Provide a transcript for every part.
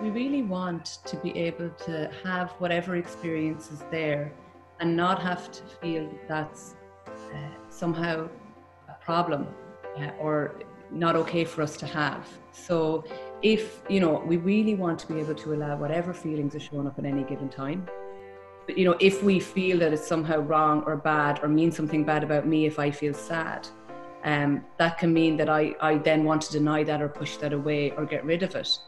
we really want to be able to have whatever experience is there and not have to feel that's uh, somehow a problem uh, or not okay for us to have. So if, you know, we really want to be able to allow whatever feelings are showing up at any given time. But, you know, if we feel that it's somehow wrong or bad or means something bad about me if I feel sad, um, that can mean that I, I then want to deny that or push that away or get rid of it.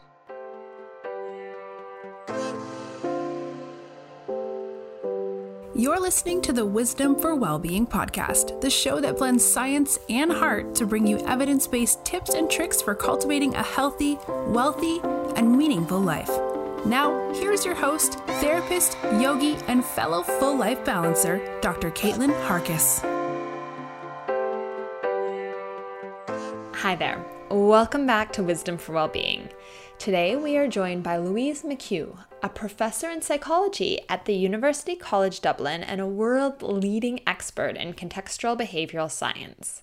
You're listening to the Wisdom for Wellbeing podcast, the show that blends science and heart to bring you evidence based tips and tricks for cultivating a healthy, wealthy, and meaningful life. Now, here's your host, therapist, yogi, and fellow full life balancer, Dr. Caitlin Harkis. Hi there. Welcome back to Wisdom for Wellbeing. Today we are joined by Louise McHugh, a professor in psychology at the University College Dublin and a world leading expert in contextual behavioral science.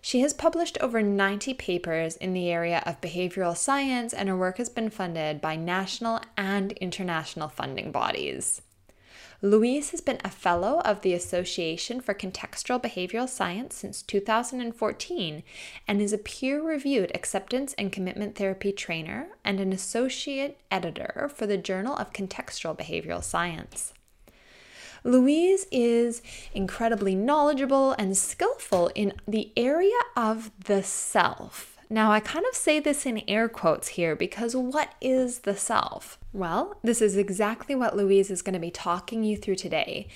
She has published over 90 papers in the area of behavioral science, and her work has been funded by national and international funding bodies. Louise has been a fellow of the Association for Contextual Behavioral Science since 2014 and is a peer reviewed acceptance and commitment therapy trainer and an associate editor for the Journal of Contextual Behavioral Science. Louise is incredibly knowledgeable and skillful in the area of the self now, I kind of say this in air quotes here because what is the self? Well, this is exactly what Louise is going to be talking you through today.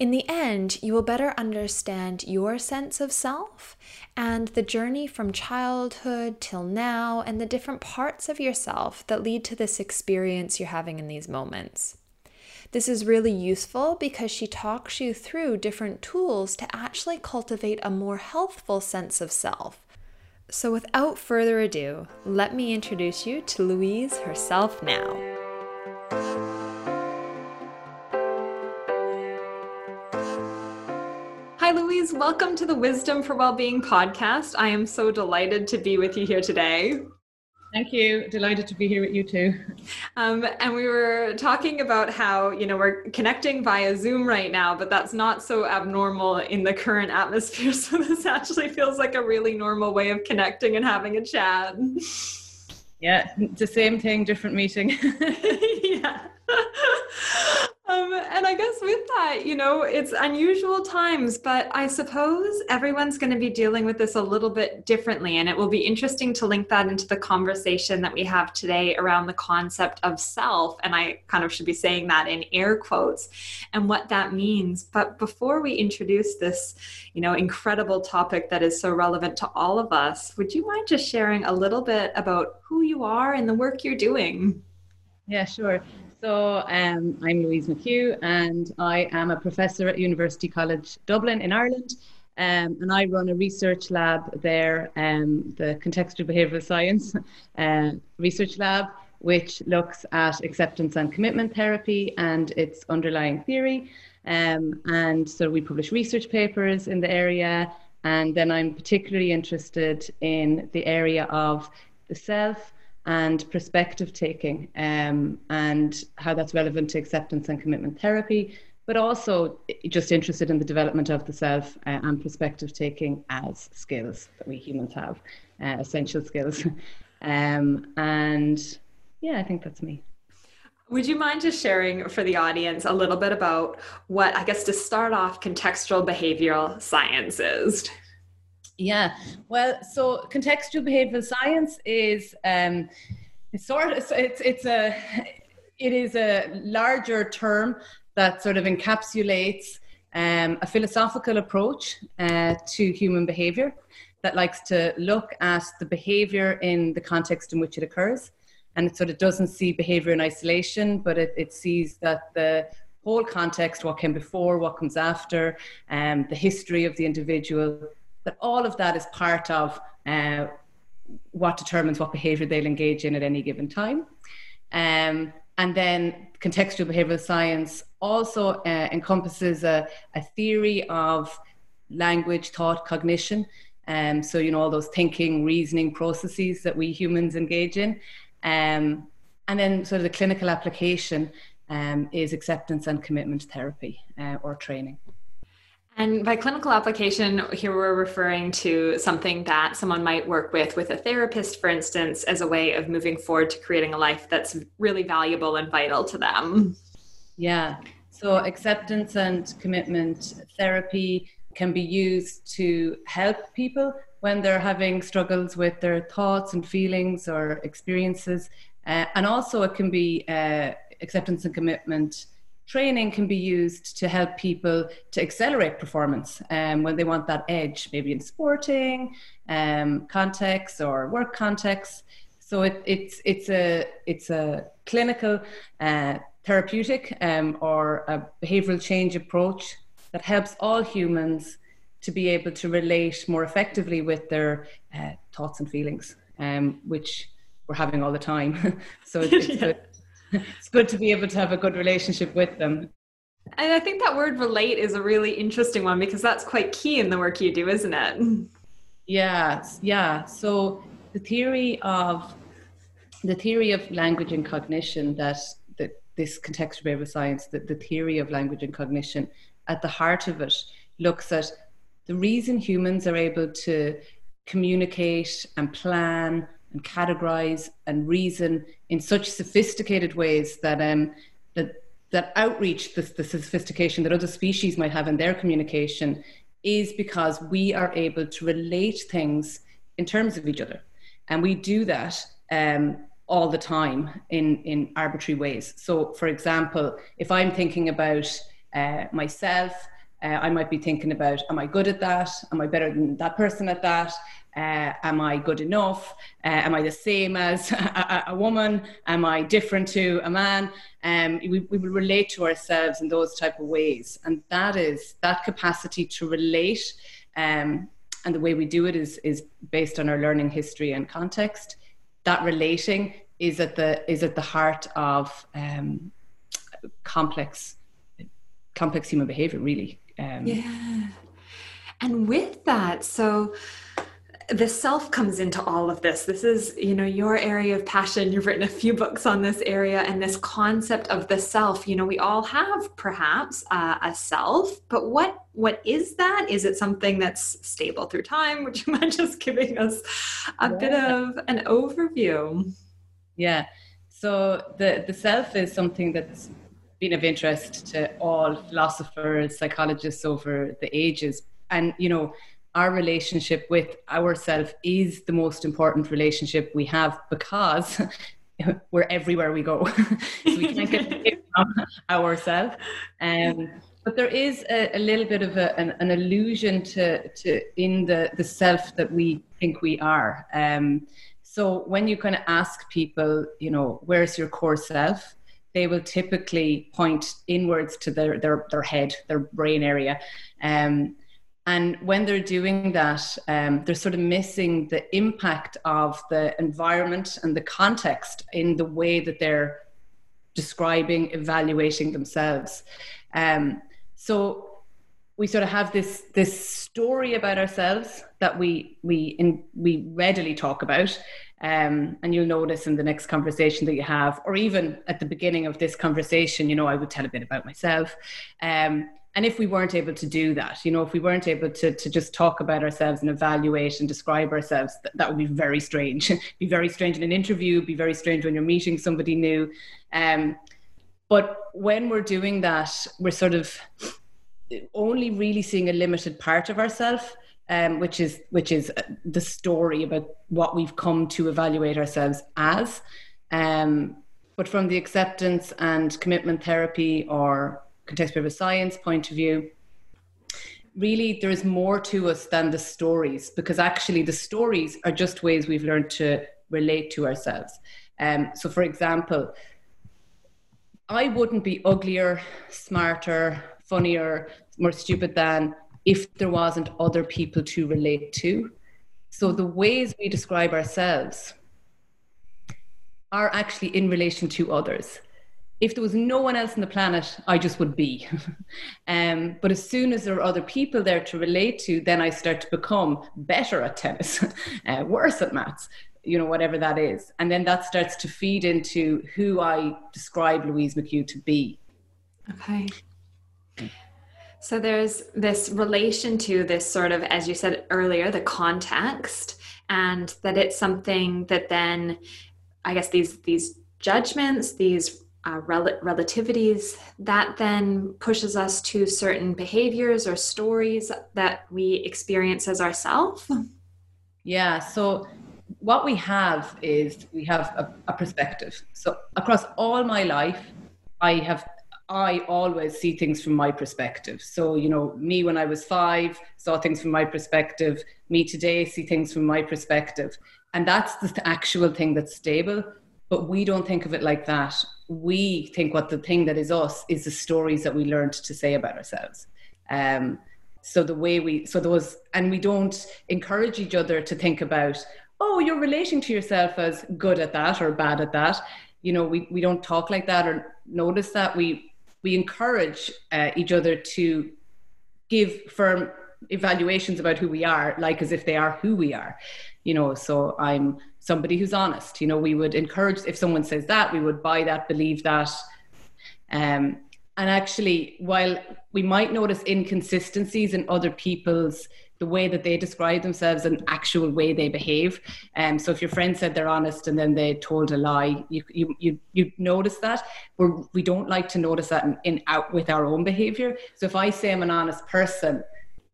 In the end, you will better understand your sense of self and the journey from childhood till now and the different parts of yourself that lead to this experience you're having in these moments. This is really useful because she talks you through different tools to actually cultivate a more healthful sense of self so, without further ado, let me introduce you to Louise herself now. Hi, Louise. Welcome to the Wisdom for Wellbeing podcast. I am so delighted to be with you here today. Thank you. Delighted to be here with you too. Um, and we were talking about how, you know, we're connecting via Zoom right now, but that's not so abnormal in the current atmosphere. So this actually feels like a really normal way of connecting and having a chat. Yeah, it's the same thing, different meeting. yeah. Um, and I guess with that, you know, it's unusual times, but I suppose everyone's going to be dealing with this a little bit differently. And it will be interesting to link that into the conversation that we have today around the concept of self. And I kind of should be saying that in air quotes and what that means. But before we introduce this, you know, incredible topic that is so relevant to all of us, would you mind just sharing a little bit about who you are and the work you're doing? Yeah, sure. So um, I'm Louise McHugh, and I am a professor at University College Dublin in Ireland. Um, and I run a research lab there, um, the Contextual Behavioural Science uh, Research Lab, which looks at acceptance and commitment therapy and its underlying theory. Um, and so we publish research papers in the area. And then I'm particularly interested in the area of the self and perspective taking um, and how that's relevant to acceptance and commitment therapy, but also just interested in the development of the self uh, and perspective taking as skills that we humans have, uh, essential skills. um, and yeah, I think that's me. Would you mind just sharing for the audience a little bit about what, I guess, to start off, contextual behavioral science is? Yeah, well, so contextual behavioral science is um, it's sort of it's it's a it is a larger term that sort of encapsulates um, a philosophical approach uh, to human behavior that likes to look at the behavior in the context in which it occurs. And it sort of doesn't see behavior in isolation, but it, it sees that the whole context, what came before, what comes after, um, the history of the individual, that all of that is part of uh, what determines what behavior they'll engage in at any given time. Um, and then contextual behavioral science also uh, encompasses a, a, theory of language, thought, cognition. Um, so, you know, all those thinking, reasoning processes that we humans engage in. Um, and then sort of the clinical application um, is acceptance and commitment therapy uh, or training. And by clinical application, here we're referring to something that someone might work with, with a therapist, for instance, as a way of moving forward to creating a life that's really valuable and vital to them. Yeah. So, acceptance and commitment therapy can be used to help people when they're having struggles with their thoughts and feelings or experiences. Uh, and also, it can be uh, acceptance and commitment training can be used to help people to accelerate performance um, when they want that edge, maybe in sporting um, contexts or work contexts. So it, it's it's a it's a clinical, uh, therapeutic, um, or a behavioural change approach that helps all humans to be able to relate more effectively with their uh, thoughts and feelings, um, which we're having all the time. so it's, yeah it's good to be able to have a good relationship with them. And I think that word relate is a really interesting one because that's quite key in the work you do, isn't it? Yeah, yeah. So the theory of the theory of language and cognition that that this contextual behavioral science, that the theory of language and cognition, at the heart of it, looks at the reason humans are able to communicate and plan and categorize and reason in such sophisticated ways that um, that that outreach the, the sophistication that other species might have in their communication is because we are able to relate things in terms of each other. And we do that um, all the time in in arbitrary ways. So for example if i'm thinking about uh, myself uh, I might be thinking about, am I good at that? Am I better than that person at that? Uh, am I good enough? Uh, am I the same as a, a, woman? Am I different to a man? Um, we, we will relate to ourselves in those type of ways, and that is that capacity to relate. Um, and the way we do it is is based on our learning history and context. That relating is at the is at the heart of um, complex complex human behavior, really. Um, yeah. And with that, so the self comes into all of this. This is you know your area of passion. You've written a few books on this area and this concept of the self. You know we all have perhaps uh, a self but what what is that? Is it something that's stable through time? Would you mind just giving us a yeah. bit of an overview? Yeah. So the the self is something that's been of interest to all philosophers psychologists over the ages and you know our relationship with ourself is the most important relationship we have because we're everywhere we go. so we can't get away from ourselves. Um, but there is a, a little bit of a, an, an, illusion to, to in the, the self that we think we are. Um, so when you kind of ask people, you know, where's your core self? They will typically point inwards to their, their, their head, their brain area. Um, and when they're doing that, um, they're sort of missing the impact of the environment and the context in the way that they're describing, evaluating themselves. Um, so we sort of have this this story about ourselves that we we in, we readily talk about, um, and you'll notice in the next conversation that you have, or even at the beginning of this conversation, you know, I would tell a bit about myself. Um, and if we weren't able to do that you know if we weren't able to, to just talk about ourselves and evaluate and describe ourselves th- that would be very strange. Be very strange in an interview be very strange when you're meeting somebody new. Um, but when we're doing that we're sort of only really seeing a limited part of ourselves um, which is which is uh, the story about what we've come to evaluate ourselves as um, but from the acceptance and commitment therapy or contextual science point of view, really there is more to us than the stories because actually the stories are just ways we've learned to relate to ourselves. Um, so, for example, I wouldn't be uglier, smarter, funnier, more stupid than if there wasn't other people to relate to. So, the ways we describe ourselves are actually in relation to others if there was no one else on the planet, I just would be. um, but as soon as there are other people there to relate to, then I start to become better at tennis, uh, worse at maths, you know whatever that is and then that starts to feed into who i describe louise mchugh to be okay so there's this relation to this sort of as you said earlier the context and that it's something that then i guess these these judgments these uh, rel- relativities that then pushes us to certain behaviors or stories that we experience as ourselves yeah so what we have is we have a, a perspective. So across all my life, I have I always see things from my perspective. So, you know, me when I was five saw things from my perspective. Me today see things from my perspective. And that's the actual thing that's stable. But we don't think of it like that. We think what the thing that is us is the stories that we learned to say about ourselves. Um, so the way we, so those, and we don't encourage each other to think about, oh, you're relating to yourself as good at that or bad at that. You know, we, we don't talk like that or notice that. We, we encourage uh, each other to give firm evaluations about who we are, like as if they are who we are. You know, so I'm somebody who's honest. You know, we would encourage, if someone says that, we would buy that, believe that. Um, and actually, while we might notice inconsistencies in other people's the way that they describe themselves and actual way they behave. Um, so if your friend said they're honest and then they told a lie, you you you, you notice that. We're, we don't like to notice that in, in out with our own behavior. So if I say I'm an honest person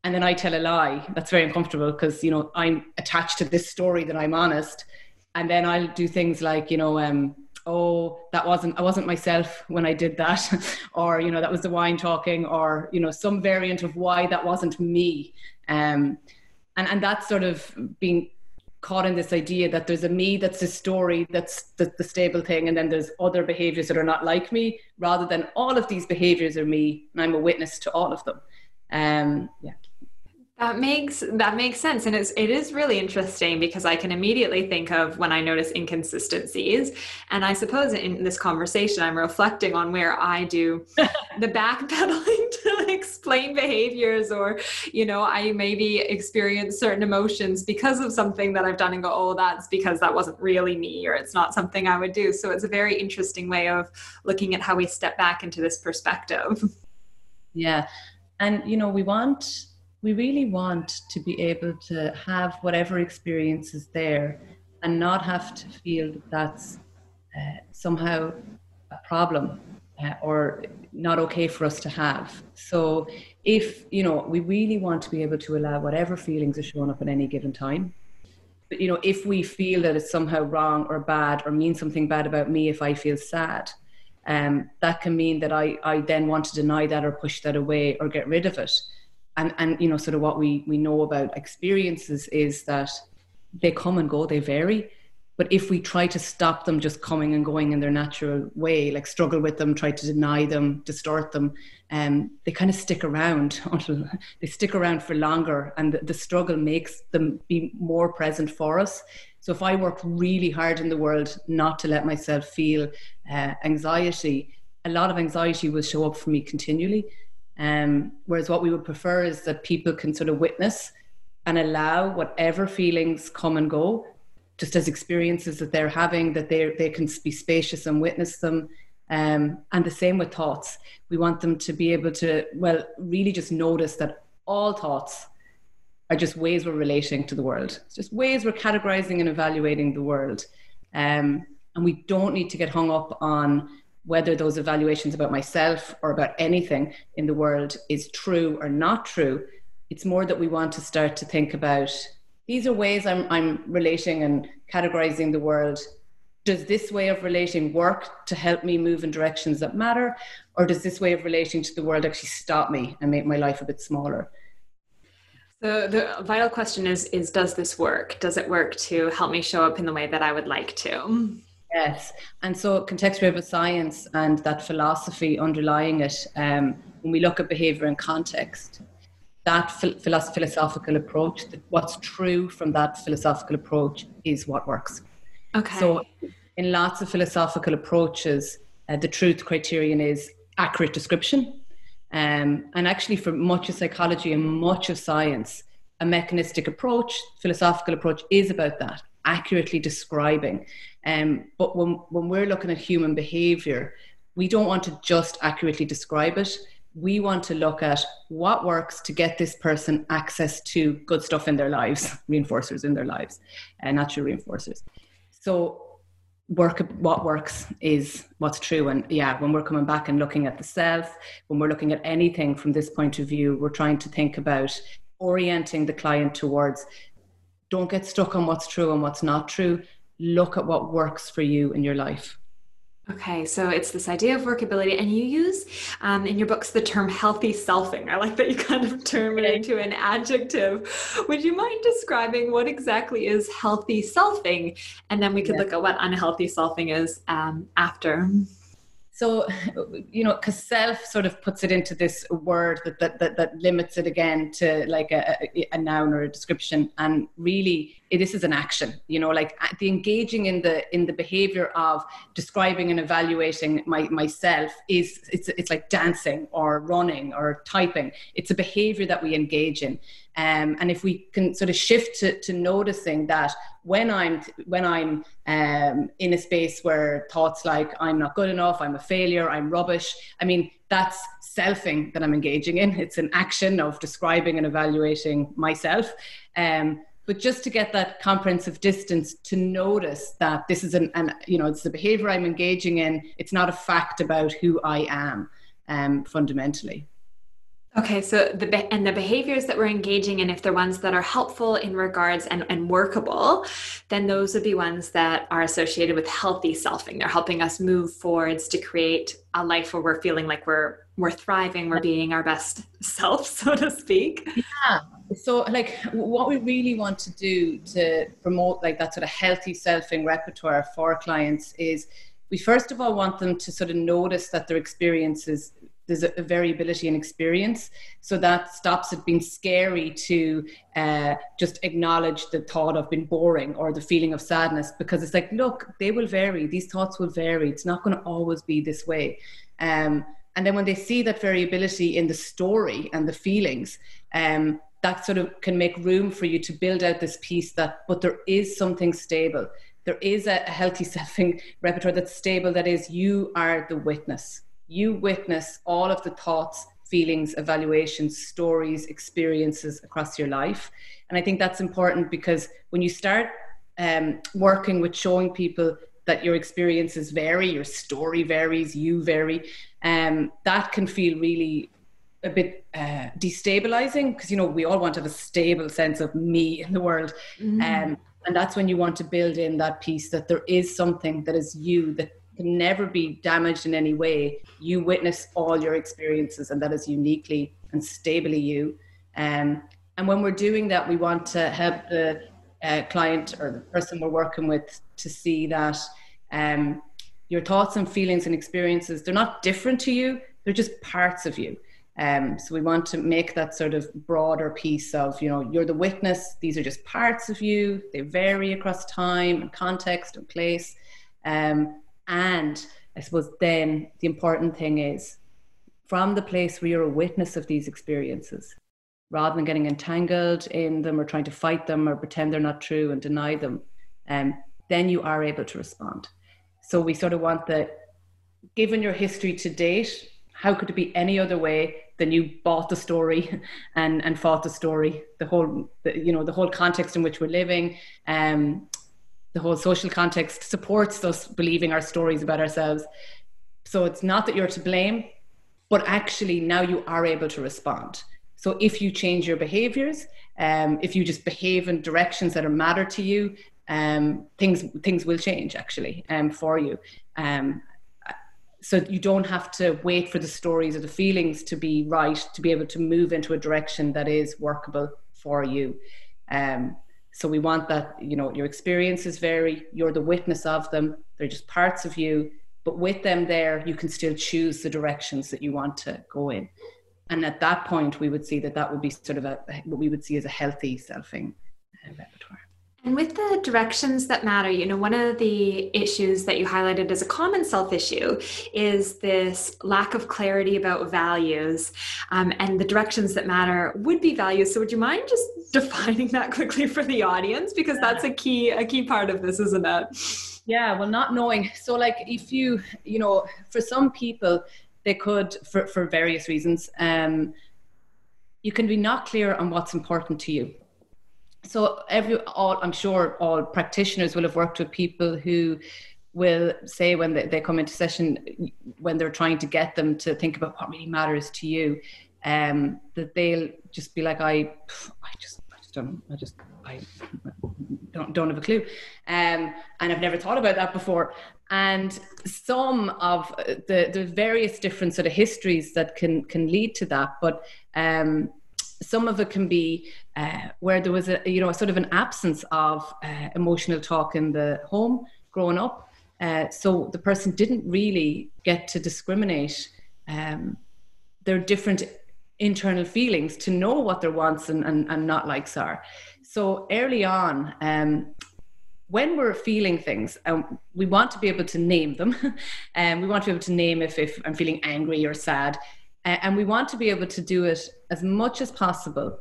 and then I tell a lie, that's very uncomfortable because you know I'm attached to this story that I'm honest, and then I'll do things like you know. Um, oh that wasn't i wasn't myself when i did that or you know that was the wine talking or you know some variant of why that wasn't me um, and and that's sort of being caught in this idea that there's a me that's a story that's the, the, stable thing and then there's other behaviors that are not like me rather than all of these behaviors are me and i'm a witness to all of them. Um, yeah that makes that makes sense, and it's it is really interesting because I can immediately think of when I notice inconsistencies, and I suppose in this conversation I'm reflecting on where I do the backpedaling to explain behaviors, or you know I maybe experience certain emotions because of something that I've done and go, oh, that's because that wasn't really me, or it's not something I would do. So it's a very interesting way of looking at how we step back into this perspective. Yeah, and you know we want we really want to be able to have whatever experience is there and not have to feel that that's uh, somehow a problem uh, or not okay for us to have. So, if you know, we really want to be able to allow whatever feelings are showing up at any given time. But you know, if we feel that it's somehow wrong or bad or means something bad about me, if I feel sad, um, that can mean that I I then want to deny that or push that away or get rid of it and and you know sort of what we we know about experiences is that they come and go they vary. But if we try to stop them just coming and going in their natural way like struggle with them try to deny them distort them um, they kind of stick around until they stick around for longer. And the, the struggle makes them be more present for us. So if i work really hard in the world not to let myself feel uh, anxiety a lot of anxiety will show up for me continually um, whereas what we would prefer is that people can sort of witness and allow whatever feelings come and go, just as experiences that they're having, that they they can be spacious and witness them. Um, and the same with thoughts. We want them to be able to, well, really just notice that all thoughts are just ways we're relating to the world. It's just ways we're categorizing and evaluating the world. Um, and we don't need to get hung up on whether those evaluations about myself or about anything in the world is true or not true. It's more that we want to start to think about these are ways I'm, I'm relating and categorizing the world. Does this way of relating work to help me move in directions that matter? Or does this way of relating to the world actually stop me and make my life a bit smaller? So the vital question is is does this work? Does it work to help me show up in the way that I would like to? Yes, and so contextual science and that philosophy underlying it, um, when we look at behavior in context, that philosophical approach, what's true from that philosophical approach is what works. Okay. So, in lots of philosophical approaches, uh, the truth criterion is accurate description. Um, and actually, for much of psychology and much of science, a mechanistic approach, philosophical approach, is about that accurately describing. Um, but when, when we're looking at human behavior, we don't want to just accurately describe it. We want to look at what works to get this person access to good stuff in their lives, reinforcers in their lives, and uh, natural reinforcers. So work what works is what's true and yeah when we're coming back and looking at the self when we're looking at anything from this point of view we're trying to think about orienting the client towards don't get stuck on what's true and what's not true look at what works for you in your life Okay, so it's this idea of workability, and you use um, in your books the term healthy selfing. I like that you kind of turn it into an adjective. Would you mind describing what exactly is healthy selfing? And then we could look at what unhealthy selfing is um, after. So, you know, because self sort of puts it into this word that, that, that, that limits it again to like a, a, noun or a description. And really, this is an action, you know, like the engaging in the in the behavior of describing and evaluating my, myself is it's, it's like dancing or running or typing. It's a behavior that we engage in. Um, and if we can sort of shift to, to noticing that when I'm when I'm um, in a space where thoughts like I'm not good enough, I'm a failure, I'm rubbish. I mean, that's selfing that I'm engaging in. It's an action of describing and evaluating myself. Um, but just to get that comprehensive distance to notice that this is an, an you know it's the behavior I'm engaging in. It's not a fact about who I am um, fundamentally. Okay, so the and the behaviors that we're engaging in, if they're ones that are helpful in regards and, and workable, then those would be ones that are associated with healthy selfing. They're helping us move forwards to create a life where we're feeling like we're we're thriving, we're being our best self, so to speak. Yeah. So like what we really want to do to promote like that sort of healthy selfing repertoire for clients is we first of all want them to sort of notice that their experiences there's a, variability in experience. So that stops it being scary to uh, just acknowledge the thought of being boring or the feeling of sadness because it's like, look, they will vary. These thoughts will vary. It's not going to always be this way. Um, and then when they see that variability in the story and the feelings, um, that sort of can make room for you to build out this piece that, but there is something stable. There is a, healthy selfing repertoire that's stable, that is, you are the witness you witness all of the thoughts, feelings, evaluations, stories, experiences across your life. And I think that's important because when you start um, working with showing people that your experiences vary, your story varies, you vary, um, that can feel really a bit uh, destabilizing because you know we all want to have a stable sense of me in the world, mm. um, and that's when you want to build in that piece that there is something that is you that can never be damaged in any way. You witness all your experiences, and that is uniquely and stably you. Um, and when we're doing that, we want to help the uh, client or the person we're working with to see that um, your thoughts and feelings and experiences they're not different to you; they're just parts of you. Um, so we want to make that sort of broader piece of, you know, you're the witness. These are just parts of you. They vary across time and context and place. Um, and I suppose then the important thing is from the place where you're a witness of these experiences, rather than getting entangled in them or trying to fight them or pretend they're not true and deny them, um, then you are able to respond. So we sort of want the, given your history to date, how could it be any other way than you bought the story and, and fought the story, the whole, the, you know, the whole context in which we're living, um, the whole social context supports us believing our stories about ourselves. So it's not that you're to blame, but actually now you are able to respond. So if you change your behaviors, um, if you just behave in directions that are matter to you, um, things things will change actually um, for you. Um, so you don't have to wait for the stories or the feelings to be right to be able to move into a direction that is workable for you. Um, so we want that, you know, your experiences vary, you're the witness of them, they're just parts of you, but with them there, you can still choose the directions that you want to go in. And at that point, we would see that that would be sort of a, what we would see as a healthy selfing uh, repertoire. And with the directions that matter, you know, one of the issues that you highlighted as a common self issue is this lack of clarity about values. Um, and the directions that matter would be values. So would you mind just defining that quickly for the audience? Because that's a key, a key part of this, isn't it? Yeah, well, not knowing. So like if you, you know, for some people, they could, for, for various reasons, um, you can be not clear on what's important to you so every all i'm sure all practitioners will have worked with people who will say when they, they come into session when they're trying to get them to think about what really matters to you um, that they'll just be like i i just i just don't i just i don't, don't have a clue. Um, and i've never thought about that before. And some of the the various different sort of histories that can can lead to that but um, some of it can be uh, where there was a you know a sort of an absence of uh, emotional talk in the home growing up. Uh, so the person didn't really get to discriminate um, their different internal feelings to know what their wants and, and, and not likes are. So early on um, when we're feeling things um, we want to be able to name them. And um, we want to be able to name if, if i'm feeling angry or sad and we want to be able to do it as much as possible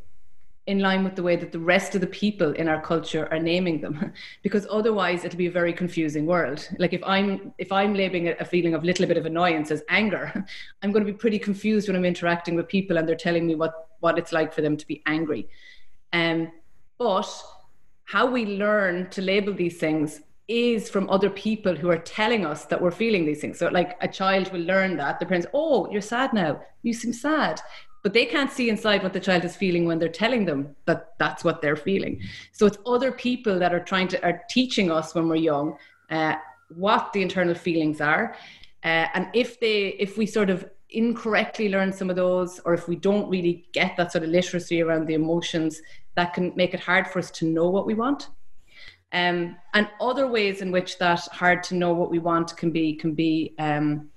in line with the way that the rest of the people in our culture are naming them. Because otherwise it'll be a very confusing world. Like if i'm if i'm labeling a feeling of little bit of annoyance as anger i'm going to be pretty confused when i'm interacting with people and they're telling me what what it's like for them to be angry. Um, but how we learn to label these things is from other people who are telling us that we're feeling these things. So, like a child will learn that the parents, oh, you're sad now. You seem sad. But they can't see inside what the child is feeling when they're telling them that that's what they're feeling. So it's other people that are trying to are teaching us when we're young uh, what the internal feelings are, uh, and if they if we sort of incorrectly learn some of those, or if we don't really get that sort of literacy around the emotions, that can make it hard for us to know what we want. Um, and other ways in which that hard to know what we want can be can be um,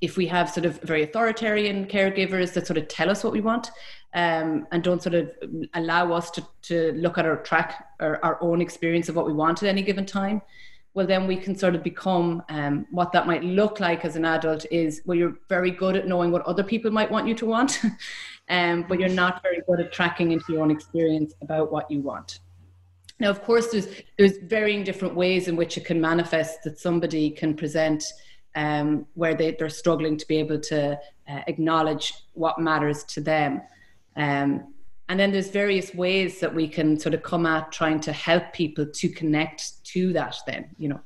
if we have sort of very authoritarian caregivers that sort of tell us what we want um, and don't sort of allow us to, to look at our track or our own experience of what we want at any given time well then we can sort of become um, what that might look like as an adult is well you're very good at knowing what other people might want you to want um, but you're not very good at tracking into your own experience about what you want now, of course, there's there's varying different ways in which it can manifest that somebody can present um, where they, they're struggling to be able to uh, acknowledge what matters to them. Um, and then there's various ways that we can sort of come at trying to help people to connect to that then, you know.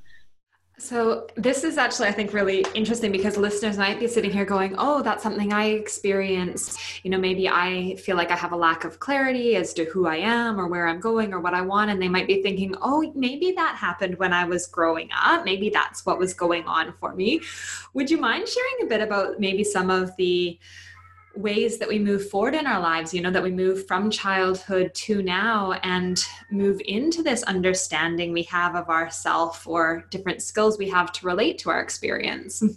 So, this is actually, I think, really interesting because listeners might be sitting here going, Oh, that's something I experience. You know, maybe I feel like I have a lack of clarity as to who I am or where I'm going or what I want. And they might be thinking, Oh, maybe that happened when I was growing up. Maybe that's what was going on for me. Would you mind sharing a bit about maybe some of the ways that we move forward in our lives, you know, that we move from childhood to now and move into this understanding we have of ourself or different skills we have to relate to our experience.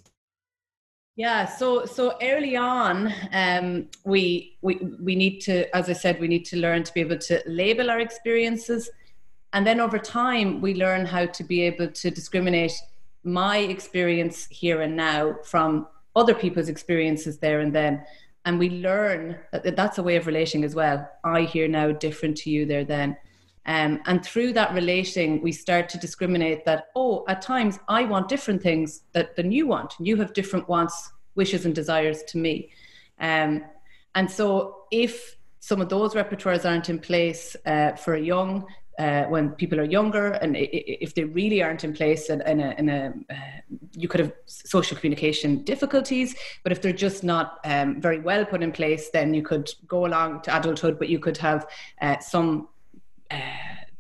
Yeah, so so early on, um, we we we need to, as I said, we need to learn to be able to label our experiences, and then over time, we learn how to be able to discriminate my experience here and now from other people's experiences there and then and we learn that that's a way of relating as well. I hear now different to you there then. Um, and through that relating we start to discriminate that oh at times i want different things that than you want. You have different wants wishes and desires to me. Um, and so if some of those repertoires aren't in place uh, for a young uh, when people are younger and if they really aren't in place in a, a uh, you could have social communication difficulties but if they're just not um, very well put in place then you could go along to adulthood but you could have uh, some uh,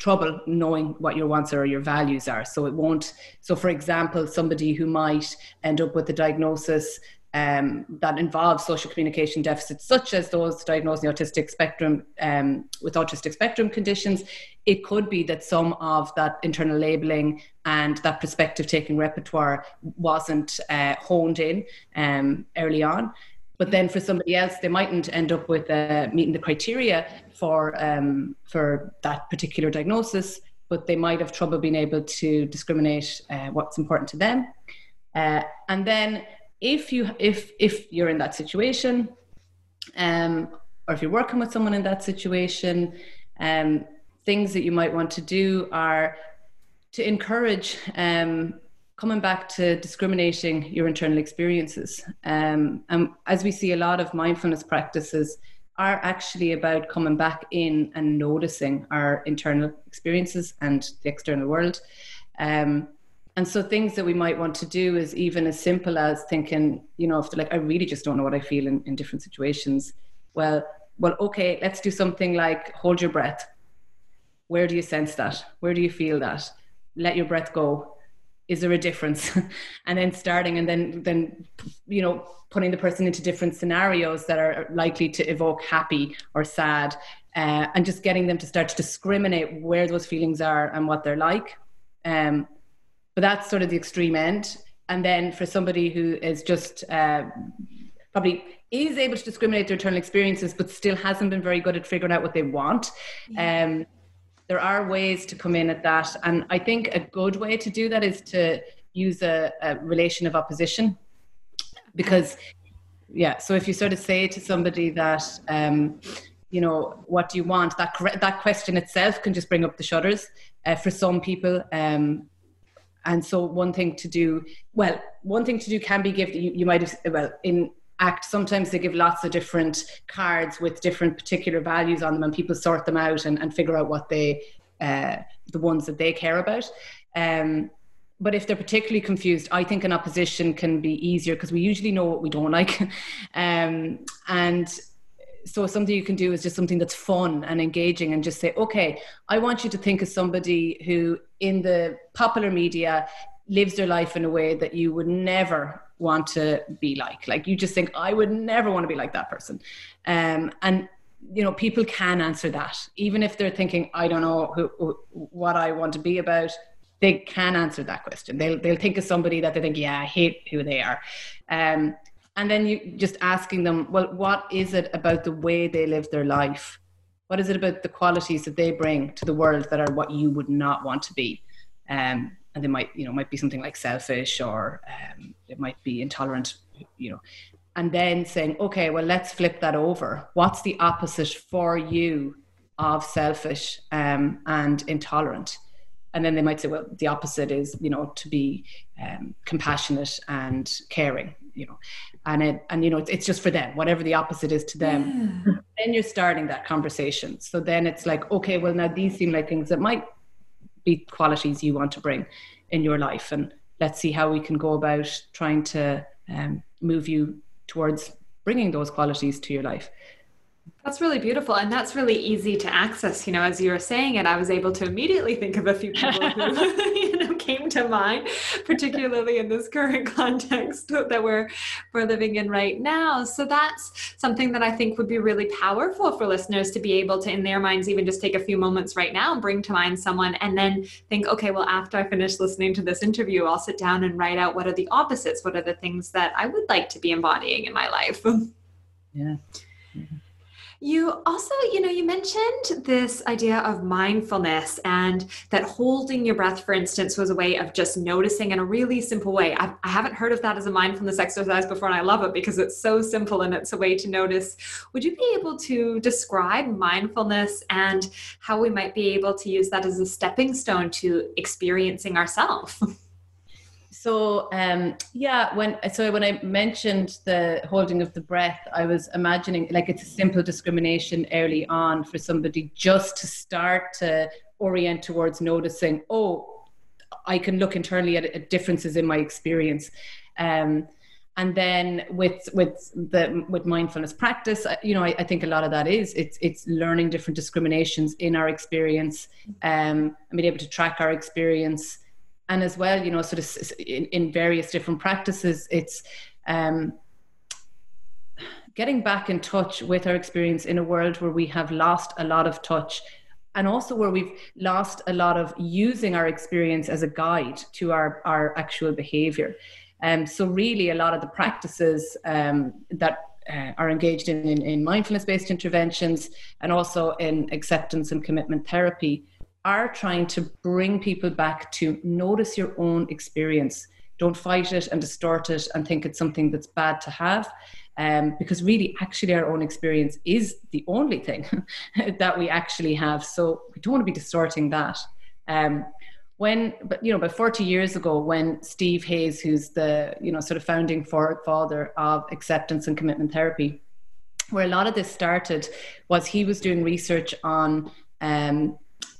trouble knowing what your wants are or your values are. So it won't so for example somebody who might end up with a diagnosis um, that involve social communication deficits, such as those diagnosed in the autistic spectrum um, with autistic spectrum conditions, it could be that some of that internal labeling and that perspective taking repertoire wasn't uh, honed in um, early on. but then for somebody else, they mightn't end up with uh, meeting the criteria for um, for that particular diagnosis, but they might have trouble being able to discriminate uh, what's important to them. Uh, and then if you if if you're in that situation, um, or if you're working with someone in that situation, um, things that you might want to do are to encourage um, coming back to discriminating your internal experiences. Um, and as we see, a lot of mindfulness practices are actually about coming back in and noticing our internal experiences and the external world. And so things that we might want to do is even as simple as thinking, you know, if like I really just don't know what I feel in, in different situations. Well, well, okay, let's do something like hold your breath. Where do you sense that? Where do you feel that? Let your breath go is there a difference and then starting and then then you know putting the person into different scenarios that are likely to evoke happy or sad uh, and just getting them to start to discriminate where those feelings are and what they're like um, but that's sort of the extreme end and then for somebody who is just uh, probably is able to discriminate their internal experiences but still hasn't been very good at figuring out what they want um, there are ways to come in at that. And I think a good way to do that is to use a, a relation of opposition. Because, yeah, so if you sort of say to somebody that, um, you know, what do you want? That that question itself can just bring up the shudders uh, for some people. Um, and so one thing to do, well, one thing to do can be give you, you might have well in act sometimes they give lots of different cards with different particular values on them and people sort them out and, and figure out what they uh, the ones that they care about. Um, but if they're particularly confused i think an opposition can be easier because we usually know what we don't like. Um, and so something you can do is just something that's fun and engaging and just say okay i want you to think of somebody who in the popular media lives their life in a way that you would never want to be like. Like you just think, I would never want to be like that person. Um, and you know, people can answer that, even if they're thinking, I don't know who, who, what I want to be about. They can answer that question. They'll they'll think of somebody that they think, yeah, I hate who they are. Um, and then you just asking them, well, what is it about the way they live their life? What is it about the qualities that they bring to the world that are what you would not want to be? Um, and they might you know might be something like selfish or um, it might be intolerant you know and then saying okay well let's flip that over what's the opposite for you of selfish um, and intolerant and then they might say well the opposite is you know to be um, compassionate and caring you know and it and you know it's, it's just for them whatever the opposite is to them. Yeah. then you're starting that conversation. So then it's like okay well now these seem like things that might be qualities you want to bring in your life. And let's see how we can go about trying to um, move you towards bringing those qualities to your life that's really beautiful. And that's really easy to access. You know, as you were saying it, I was able to immediately think of a few people who, you know, came to mind, particularly in this current context that we're, we're living in right now. So that's something that I think would be really powerful for listeners to be able to, in their minds, even just take a few moments right now and bring to mind someone and then think, okay, well, after I finish listening to this interview, I'll sit down and write out what are the opposites? What are the things that I would like to be embodying in my life? Yeah. You also, you know, you mentioned this idea of mindfulness and that holding your breath, for instance, was a way of just noticing in a really simple way. I have not heard of that as a mindfulness exercise before, and I love it because it's so simple and it's a way to notice. Would you be able to describe mindfulness and how we might be able to use that as a stepping stone to experiencing ourselves? so um, yeah when so when i mentioned the holding of the breath i was imagining like it's a simple discrimination early on for somebody just to start to orient towards noticing oh i can look internally at, at differences in my experience. Um, and then with with the with mindfulness practice you know I, I, think a lot of that is it's it's learning different discriminations in our experience um, and being able to track our experience and as well, you know, sort of in, in various different practices, it's um, getting back in touch with our experience in a world where we have lost a lot of touch and also where we've lost a lot of using our experience as a guide to our, our actual behavior. Um, so really a lot of the practices um, that uh, are engaged in, in, in mindfulness based interventions and also in acceptance and commitment therapy are trying to bring people back to notice your own experience. Don't fight it and distort it and think it's something that's bad to have. Um, because really, actually, our own experience is the only thing that we actually have. So we don't want to be distorting that. Um, when but you know about 40 years ago when steve hayes who's the you know sort of founding father of acceptance and commitment therapy where a lot of this started was he was doing research on um,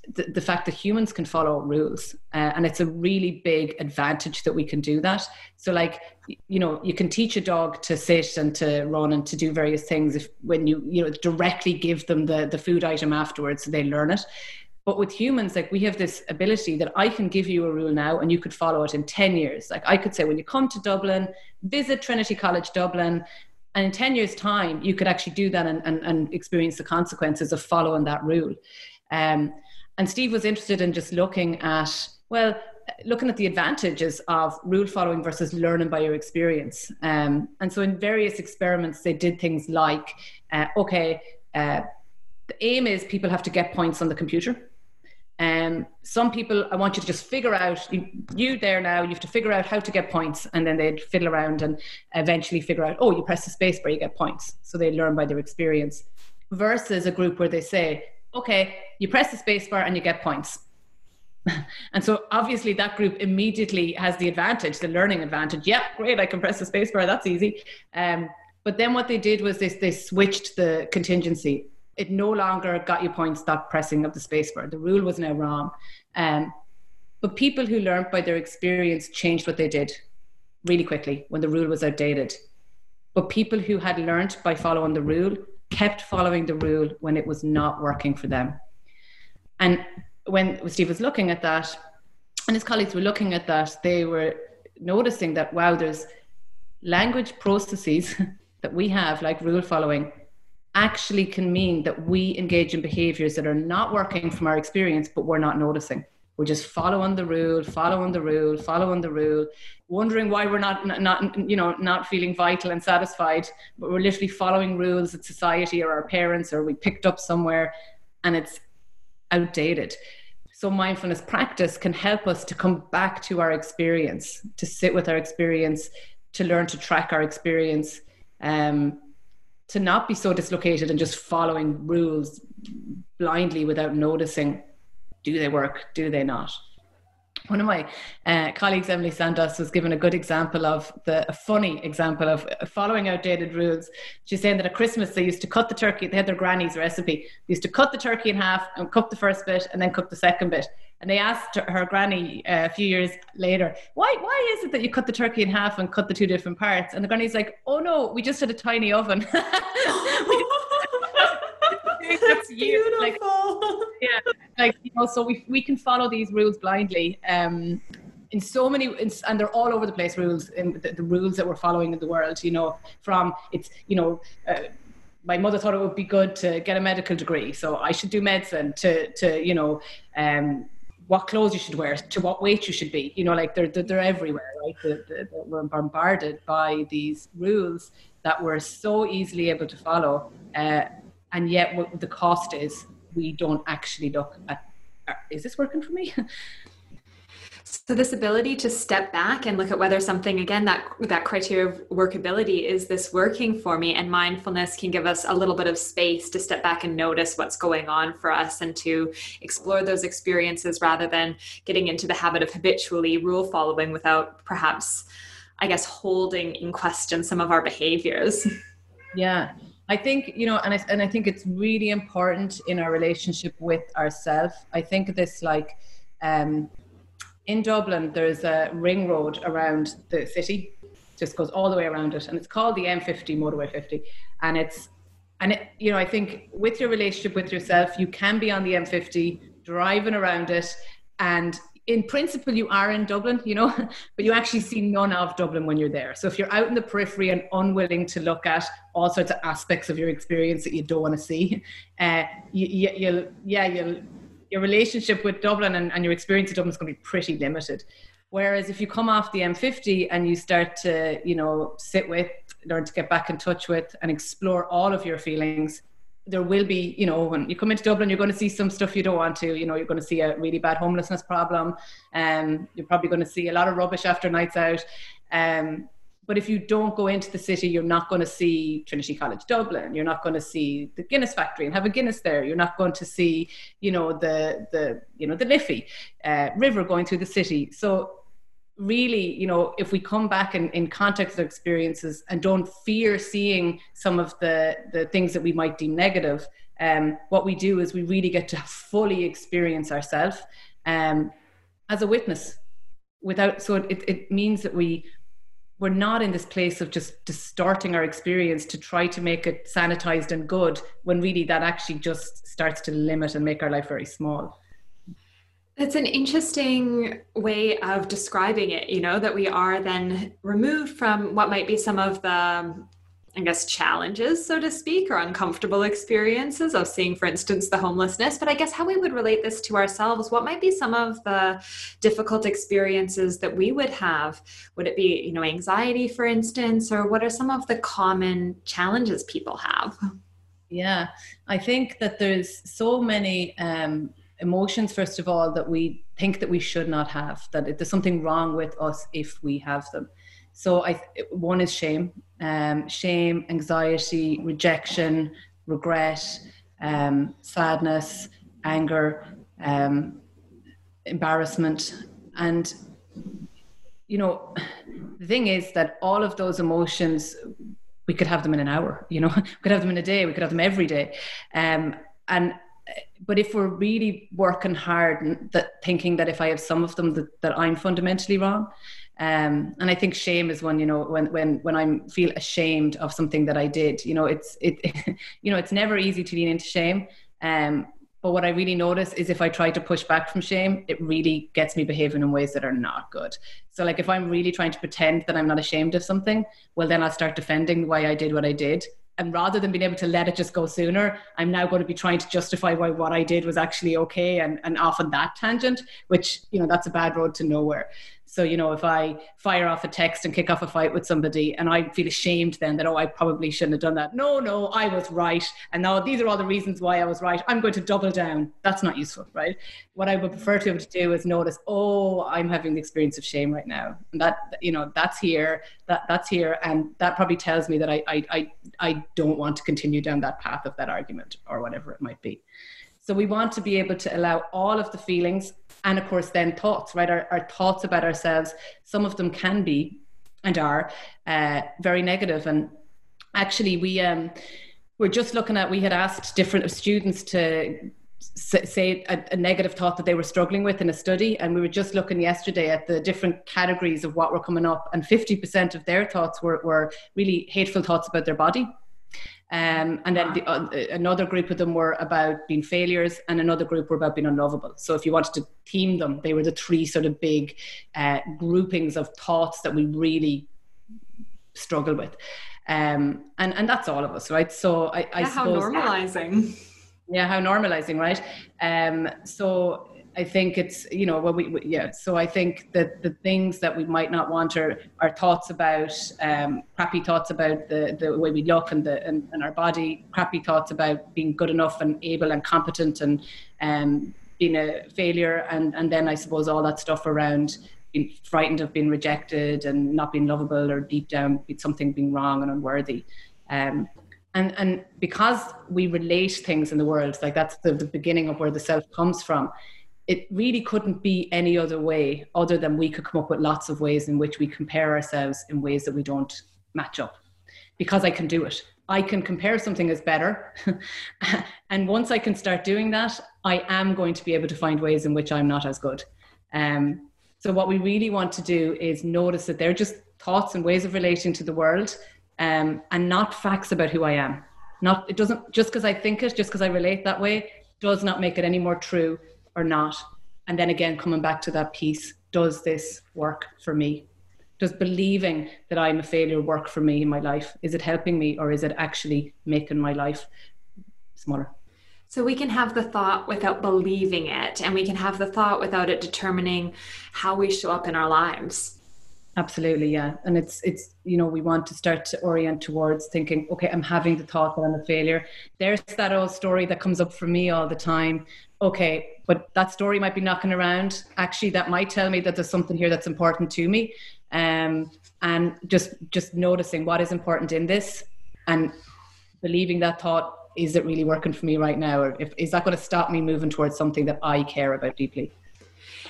the, the, fact that humans can follow rules uh, and it's a really big advantage that we can do that so like you know you can teach a dog to sit and to run and to do various things if when you you know directly give them the the food item afterwards they learn it but with humans, like we have this ability that I can give you a rule now and you could follow it in 10 years. Like I could say, when you come to Dublin, visit Trinity College Dublin, and in 10 years' time, you could actually do that and, and, and experience the consequences of following that rule. Um, and Steve was interested in just looking at, well, looking at the advantages of rule following versus learning by your experience. Um, and so in various experiments, they did things like, uh, okay, uh, the aim is people have to get points on the computer. Um, some people, I want you to just figure out, you, you, there now, you have to figure out how to get points, and then they'd fiddle around and eventually figure out, oh, you press the space bar, you get points. So they learn by their experience. Versus a group where they say, okay, you press the space bar and you get points. and so obviously that group immediately has the advantage, the learning advantage. Yep, great, I can press the space bar, that's easy. Um, but then what they did was they, they switched the contingency it no longer got you points that pressing of the spacebar. The rule was now wrong. Um, but people who learned by their experience changed what they did really quickly when the rule was outdated. But people who had learned by following the rule kept following the rule when it was not working for them. And when Steve was looking at that, and his colleagues were looking at that, they were noticing that wow, there's language processes that we have, like rule following, actually can mean that we engage in behaviors that are not working from our experience, but we're not noticing. We're just following the rule, following the rule, following the rule, wondering why we're not, not, you know, not feeling vital and satisfied, but we're literally following rules that society or our parents or we picked up somewhere and it's outdated. So mindfulness practice can help us to come back to our experience, to sit with our experience, to learn to track our experience. Um, to not be so dislocated and just following rules blindly without noticing do they work, do they not? One of my uh, colleagues, Emily Sandoz, was given a good example of the a funny example of following outdated rules. She's saying that at Christmas they used to cut the turkey. They had their granny's recipe. They used to cut the turkey in half and cook the first bit and then cook the second bit. And they asked her granny uh, a few years later, why, why is it that you cut the turkey in half and cut the two different parts? And the granny's like, oh no, we just had a tiny oven. That's beautiful. Like, yeah, like you know, so we we can follow these rules blindly. Um, in so many in, and they're all over the place rules in the, the, rules that we're following in the world you know from it's you know uh, my mother thought it would be good to get a medical degree so i should do medicine to to you know um, what clothes you should wear, to what weight you should be. You know, like they're they're, they're everywhere, right? We're bombarded by these rules that we're so easily able to follow, uh, and yet what the cost is we don't actually look at. Uh, is this working for me? So this ability to step back and look at whether something again that that criteria of workability is this working for me and mindfulness can give us a little bit of space to step back and notice what's going on for us and to explore those experiences rather than getting into the habit of habitually rule following without perhaps I guess holding in question some of our behaviors. Yeah. I think, you know, and I, and I think it's really important in our relationship with ourselves. I think this like um in Dublin, there's a ring road around the city, just goes all the way around it, and it's called the M50 Motorway 50, and it's and it, you know I think with your relationship with yourself, you can be on the M50 driving around it, and in principle you are in Dublin, you know, but you actually see none of Dublin when you're there. So if you're out in the periphery and unwilling to look at all sorts of aspects of your experience that you don't want to see, uh, you, you'll yeah you'll your relationship with Dublin and, and your experience of Dublin is going to be pretty limited. Whereas if you come off the M50 and you start to, you know, sit with learn to get back in touch with and explore all of your feelings there will be, you know, when you come into Dublin, you're going to see some stuff you don't want to. You know, you're going to see a really bad homelessness problem. Um, you're probably going to see a lot of rubbish after nights out. Um, but if you don't go into the city, you're not going to see Trinity College Dublin. You're not going to see the Guinness factory and have a Guinness there. You're not going to see, you know, the the you know the Liffey uh, River going through the city. So really, you know, if we come back in, in context of experiences and don't fear seeing some of the, the things that we might deem negative, um, what we do is we really get to fully experience ourselves um, as a witness without, so it, it means that we, we're not in this place of just distorting our experience to try to make it sanitized and good when really that actually just starts to limit and make our life very small. It's an interesting way of describing it, you know, that we are then removed from what might be some of the, I guess, challenges, so to speak, or uncomfortable experiences of seeing, for instance, the homelessness. But I guess how we would relate this to ourselves, what might be some of the difficult experiences that we would have? Would it be, you know, anxiety, for instance, or what are some of the common challenges people have? Yeah, I think that there's so many um, emotions first of all that we think that we should not have that there's something wrong with us if we have them. So i one is shame um, shame anxiety rejection regret um, sadness anger um, embarrassment. And you know the thing is that all of those emotions we could have them in an hour you know we could have them in a day we could have them every day. Um, and but if we're really working hard that thinking that if I have some of them that, that I'm fundamentally wrong, um, and I think shame is one, you know, when when when I feel ashamed of something that I did, you know, it's it, you know, it's never easy to lean into shame. Um, but what I really notice is if I try to push back from shame, it really gets me behaving in ways that are not good. So, like, if I'm really trying to pretend that I'm not ashamed of something, well, then I'll start defending why I did what I did and rather than being able to let it just go sooner i'm now going to be trying to justify why what i did was actually okay and, and off on that tangent which you know that's a bad road to nowhere so, you know, if I fire off a text and kick off a fight with somebody and I feel ashamed then that, oh, I probably shouldn't have done that. No, no, I was right. And now these are all the reasons why I was right. I'm going to double down. That's not useful, right? What I would prefer to be able to do is notice, oh, I'm having the experience of shame right now. And that, you know, that's here, that that's here. And that probably tells me that I, I, I, I don't want to continue down that path of that argument or whatever it might be. So we want to be able to allow all of the feelings and of course then thoughts, right? Our, our thoughts about ourselves, some of them can be and are uh, very negative. And actually we um, we're just looking at, we had asked different students to say a, a, negative thought that they were struggling with in a study and we were just looking yesterday at the different categories of what were coming up and 50% of their thoughts were, were really hateful thoughts about their body um, and then the, uh, another group of them were about being failures, and another group were about being unlovable. So if you wanted to team them, they were the three sort of big uh, groupings of thoughts that we really struggle with. Um, and and that's all of us, right? So I, I yeah, suppose how normalizing. Yeah, how normalizing, right? Um, so I think it's you know what we, we, yeah so I think that the things that we might not want are our thoughts about um, crappy thoughts about the the way we look and the and, and, our body crappy thoughts about being good enough and able and competent and um, being a failure and and then I suppose all that stuff around being frightened of being rejected and not being lovable or deep down something being wrong and unworthy. Um, and and because we relate things in the world like that's the, the beginning of where the self comes from it really couldn't be any other way other than we could come up with lots of ways in which we compare ourselves in ways that we don't match up because I can do it. I can compare something as better. and once I can start doing that, I am going to be able to find ways in which I'm not as good. Um, so, what we really want to do is notice that they're just thoughts and ways of relating to the world um, and not facts about who I am. Not, it doesn't, just because I think it, just because I relate that way, does not make it any more true or not? And then again, coming back to that piece, does this work for me? Does believing that I'm a failure work for me in my life? Is it helping me or is it actually making my life smaller? So we can have the thought without believing it, and we can have the thought without it determining how we show up in our lives. Absolutely, yeah. And it's it's you know, we want to start to orient towards thinking, okay, I'm having the thought that I'm a failure. There's that old story that comes up for me all the time. Okay, but that story might be knocking around. Actually, that might tell me that there's something here that's important to me. Um, and just just noticing what is important in this and believing that thought is it really working for me right now or if, is that going to stop me moving towards something that i care about deeply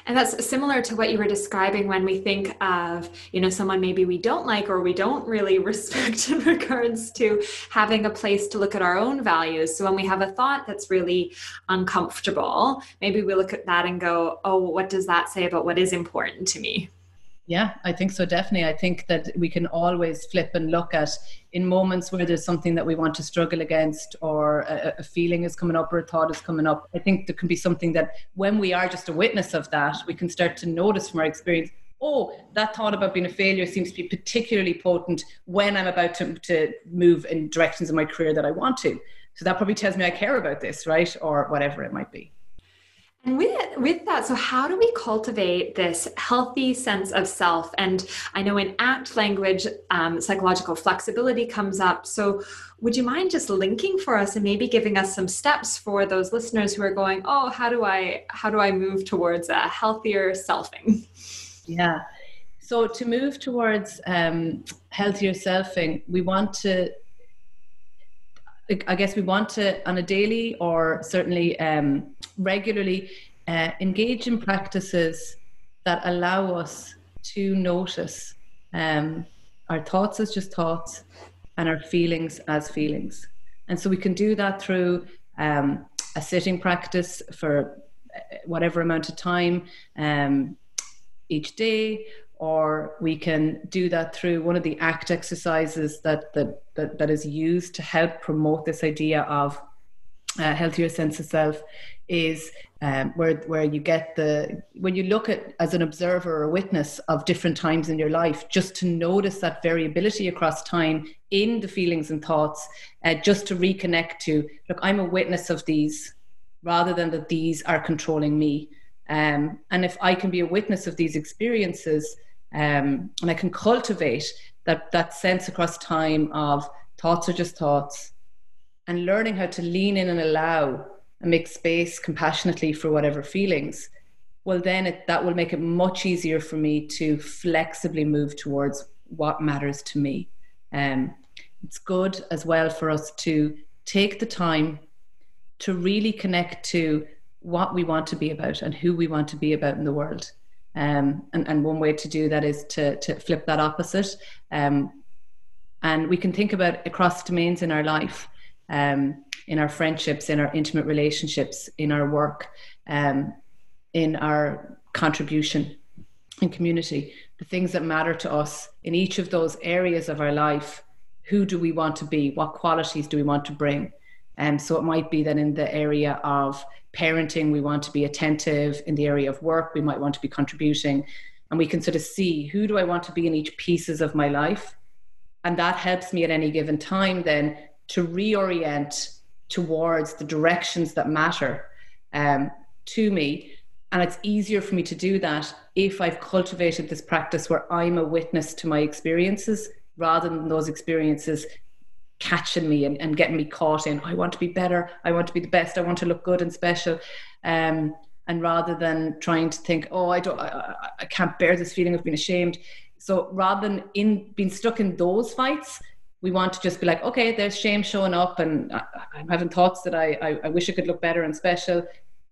and that's similar to what you were describing when we think of, you know, someone maybe we don't like or we don't really respect in regards to having a place to look at our own values. So when we have a thought that's really uncomfortable, maybe we look at that and go, oh, what does that say about what is important to me? Yeah, I think so. Definitely. I think that we can always flip and look at in moments where there's something that we want to struggle against, or a, a, feeling is coming up, or a thought is coming up. I think there can be something that when we are just a witness of that, we can start to notice from our experience. Oh, that thought about being a failure seems to be particularly potent when I'm about to, to move in directions in my career that I want to. So that probably tells me I care about this, right? Or whatever it might be. And with with that, so how do we cultivate this healthy sense of self? And I know in ACT language, um, psychological flexibility comes up. So would you mind just linking for us and maybe giving us some steps for those listeners who are going, oh, how do I how do I move towards a healthier selfing? Yeah. So to move towards um, healthier selfing, we want to I guess we want to, on a daily or certainly um, regularly, uh, engage in practices that allow us to notice um, our thoughts as just thoughts and our feelings as feelings. And so we can do that through um, a sitting practice for uh, whatever amount of time um, each day, or we can do that through one of the ACT exercises that that that, that is used to help promote this idea of a healthier sense of self is um, where where you get the when you look at as an observer or witness of different times in your life just to notice that variability across time in the feelings and thoughts uh, just to reconnect to look i'm a witness of these rather than that these are controlling me. Um, and if i can be a witness of these experiences um, and I can cultivate that that sense across time of thoughts are just thoughts, and learning how to lean in and allow and make space compassionately for whatever feelings. Well, then it, that will make it much easier for me to flexibly move towards what matters to me. Um, it's good as well for us to take the time to really connect to what we want to be about and who we want to be about in the world. Um, and, and one way to do that is to, to flip that opposite. Um, and we can think about across domains in our life, um, in our friendships, in our intimate relationships, in our work, um, in our contribution in community, the things that matter to us in each of those areas of our life. Who do we want to be? What qualities do we want to bring? And um, so it might be that in the area of parenting, we want to be attentive. In the area of work, we might want to be contributing. And we can sort of see who do I want to be in each pieces of my life. And that helps me at any given time then to reorient towards the directions that matter um, to me. And it's easier for me to do that if I've cultivated this practice where I'm a witness to my experiences rather than those experiences catching me and, and getting me caught in i want to be better. I want to be the best. I want to look good and special. Um, and rather than trying to think oh i don't I, I can't bear this feeling of being ashamed. So rather than in being stuck in those fights we want to just be like okay there's shame showing up and I, am having thoughts that I, I i wish i could look better and special.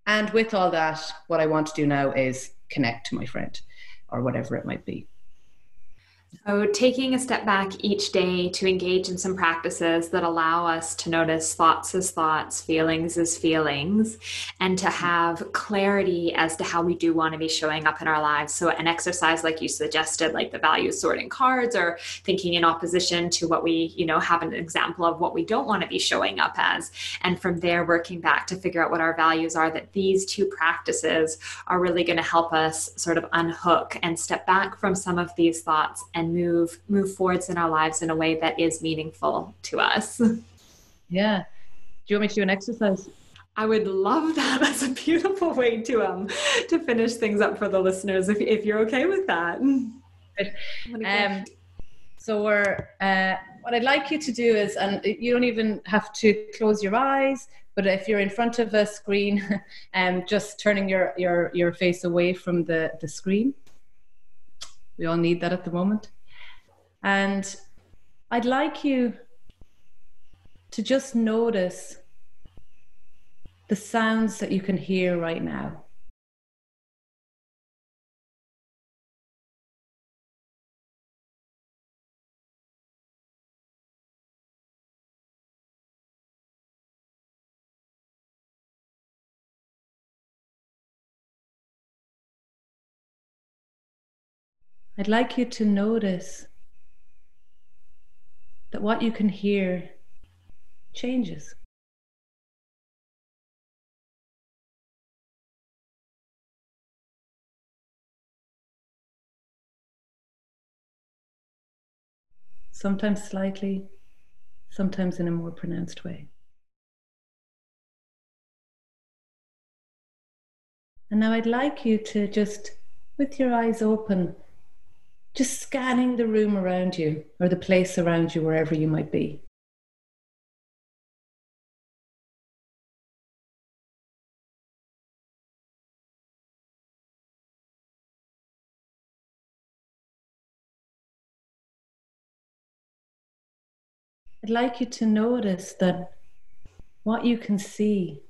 And with all that what i want to do now is connect to my friend or whatever it might be so, taking a step back each day to engage in some practices that allow us to notice thoughts as thoughts, feelings as feelings, and to mm-hmm. have clarity as to how we do want to be showing up in our lives. So, an exercise like you suggested, like the value sorting cards, or thinking in opposition to what we, you know, have an example of what we don't want to be showing up as. And from there, working back to figure out what our values are, that these two practices are really going to help us sort of unhook and step back from some of these thoughts and move move forwards in our lives in a way that is meaningful to us. Yeah. Do you want me to do an exercise? I would love that. That's a beautiful way to um to finish things up for the listeners if if you're okay with that. Um, so we're uh, what I'd like you to do is, and you don't even have to close your eyes, but if you're in front of a screen, um, just turning your your your face away from the the screen. We all need that at the moment, and I'd like you to just notice the sounds that you can hear right now. I'd like you to notice that what you can hear changes. Sometimes slightly, sometimes in a more pronounced way. And now I'd like you to just, with your eyes open, just scanning the room around you or the place around you, wherever you might be. I'd like you to notice that what you can see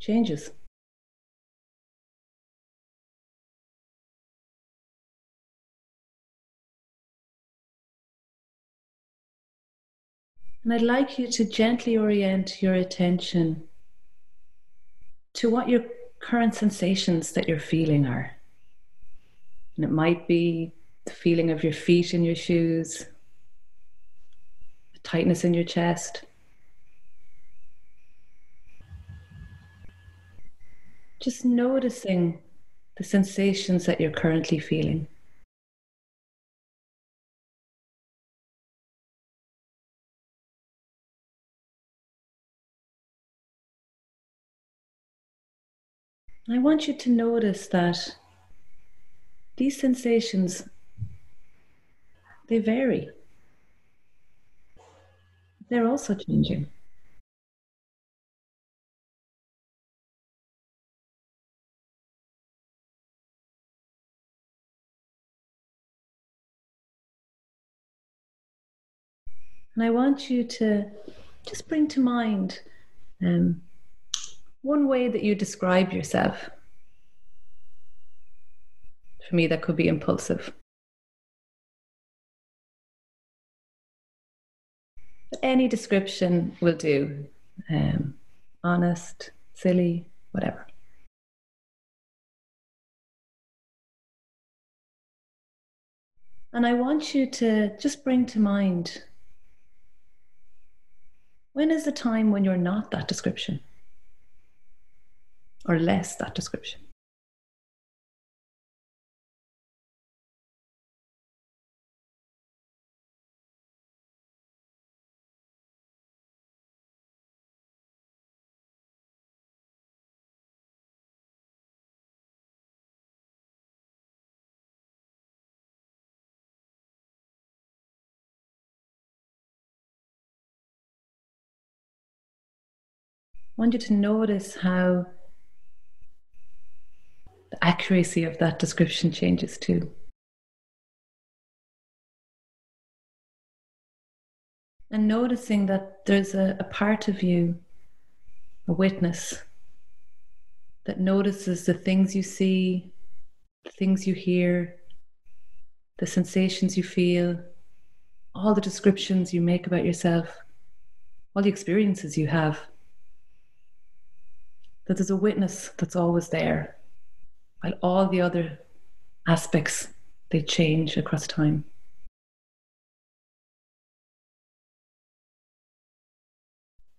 changes. And I'd like you to gently orient your attention to what your current sensations that you're feeling are. And it might be the feeling of your feet in your shoes, the tightness in your chest. Just noticing the sensations that you're currently feeling. I want you to notice that these sensations they vary. They're also changing. And I want you to just bring to mind um, one way that you describe yourself. For me, that could be impulsive. Any description will do. Um, honest, silly, whatever. And I want you to just bring to mind when is the time when you're not that description? Or less that description. I want you to notice how the accuracy of that description changes too. And noticing that there's a, a part of you, a witness, that notices the things you see, the things you hear, the sensations you feel, all the descriptions you make about yourself, all the experiences you have. That there's a witness that's always there while all the other aspects they change across time.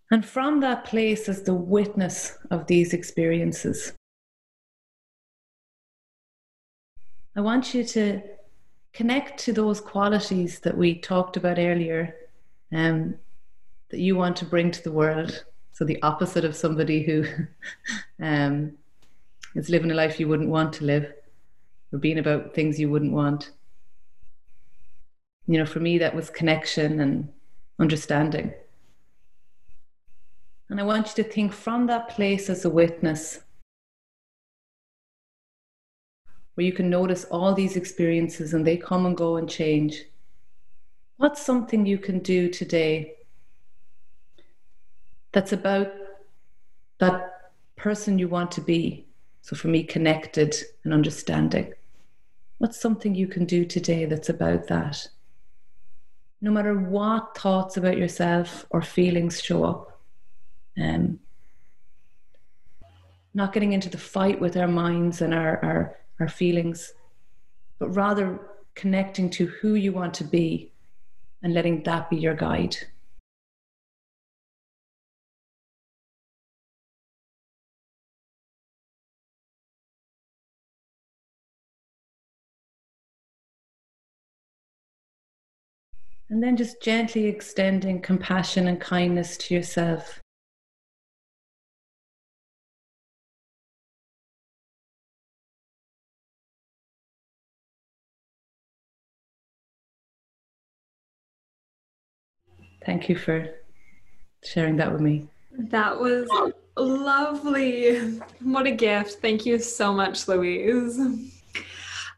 And from that place as the witness of these experiences, I want you to connect to those qualities that we talked about earlier um, that you want to bring to the world. So, the opposite of somebody who um, it's living a life you wouldn't want to live or being about things you wouldn't want. you know, for me, that was connection and understanding. And I want you to think from that place as a witness, where you can notice all these experiences and they come and go and change. What's something you can do today that's about that person you want to be? So, for me, connected and understanding. What's something you can do today that's about that? No matter what thoughts about yourself or feelings show up, um, not getting into the fight with our minds and our, our, our feelings, but rather connecting to who you want to be and letting that be your guide. And then just gently extending compassion and kindness to yourself. Thank you for sharing that with me. That was lovely. What a gift. Thank you so much, Louise.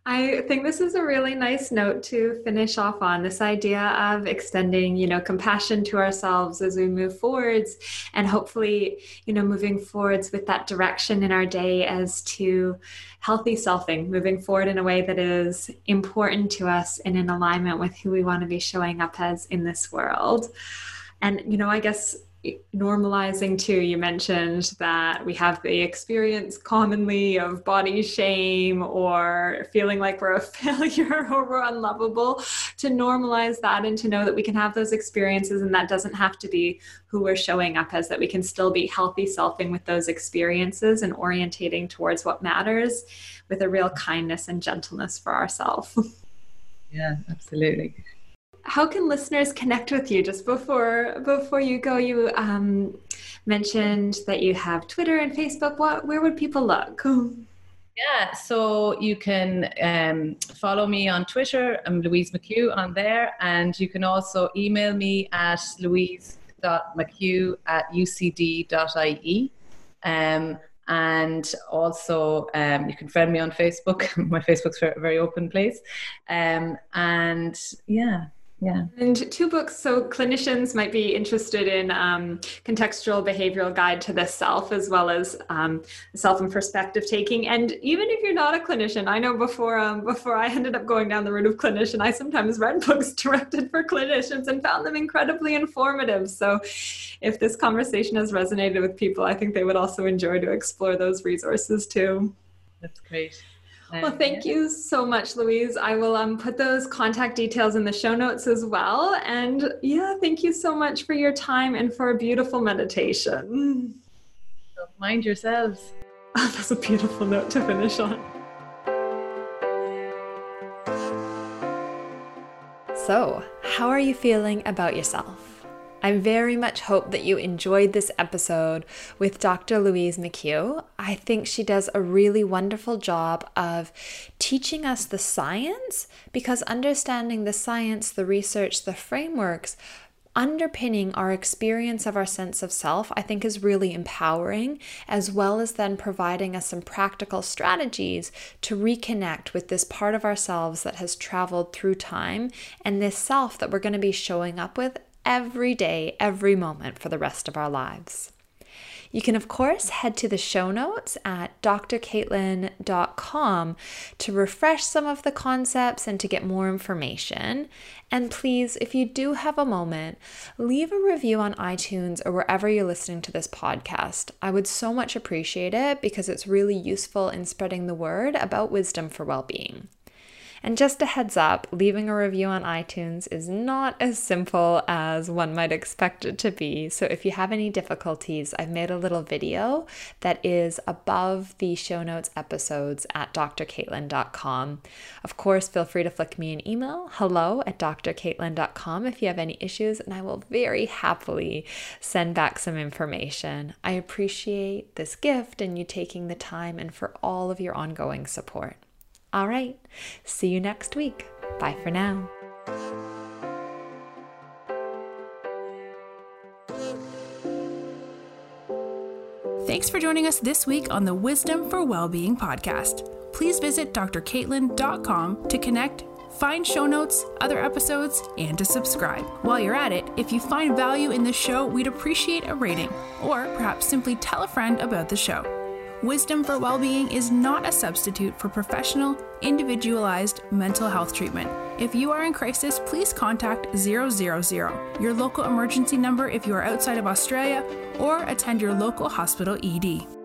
I think this is a really nice note to finish off on this idea of extending, you know, compassion to ourselves as we move forwards and hopefully, you know, moving forwards with that direction in our day as to healthy selfing, moving forward in a way that is important to us and in alignment with who we want to be showing up as in this world. And, you know, I guess normalizing too you mentioned that we have the experience commonly of body shame or feeling like we're a failure or we're unlovable. To normalize that and to know that we can have those experiences and that doesn't have to be who we're showing up as that we can still be healthy selfing with those experiences and orientating towards what matters with a real kindness and gentleness for ourselves yeah absolutely how can listeners connect with you? Just before before you go you um, mentioned that you have twitter and facebook. What where would people look? Yeah so you can um, follow me on twitter. I'm louise mchugh on there. And you can also email me at louise.mchugh at ucd.ie um, and also um, you can friend me on facebook. My facebook's a very open place. Um, and yeah yeah. And two books so clinicians might be interested in um, contextual behavioral guide to the self as well as um, self and perspective taking. And even if you're not a clinician i know before um, before i ended up going down the route of clinician i sometimes read books directed for clinicians and found them incredibly informative. So if this conversation has resonated with people i think they would also enjoy to explore those resources too. That's great well, thank you so much, Louise. I will um, put those contact details in the show notes as well. And yeah, thank you so much for your time and for a beautiful meditation. Mind yourselves. that's a beautiful note to finish on. So, how are you feeling about yourself? I very much hope that you enjoyed this episode with Dr. Louise McHugh. I think she does a really wonderful job of teaching us the science because understanding the science, the research, the frameworks underpinning our experience of our sense of self, I think is really empowering, as well as then providing us some practical strategies to reconnect with this part of ourselves that has traveled through time and this self that we're going to be showing up with every day, every moment for the rest of our lives. You can, of course, head to the show notes at drcaitlin.com to refresh some of the concepts and to get more information. And please, if you do have a moment, leave a review on iTunes or wherever you're listening to this podcast. I would so much appreciate it because it's really useful in spreading the word about wisdom for well being. And just a heads up, leaving a review on iTunes is not as simple as one might expect it to be. So if you have any difficulties, I've made a little video that is above the show notes episodes at drcaitlin.com. Of course, feel free to flick me an email, hello at drcaitlin.com if you have any issues, and I will very happily send back some information. I appreciate this gift and you taking the time and for all of your ongoing support. All right. See you next week. Bye for now. Thanks for joining us this week on the Wisdom for Wellbeing podcast. Please visit drcaitlin.com to connect, find show notes, other episodes, and to subscribe. While you're at it, if you find value in this show, we'd appreciate a rating, or perhaps simply tell a friend about the show. Wisdom for Wellbeing is not a substitute for professional, individualized mental health treatment. If you are in crisis, please contact 000, your local emergency number if you are outside of Australia, or attend your local hospital ED.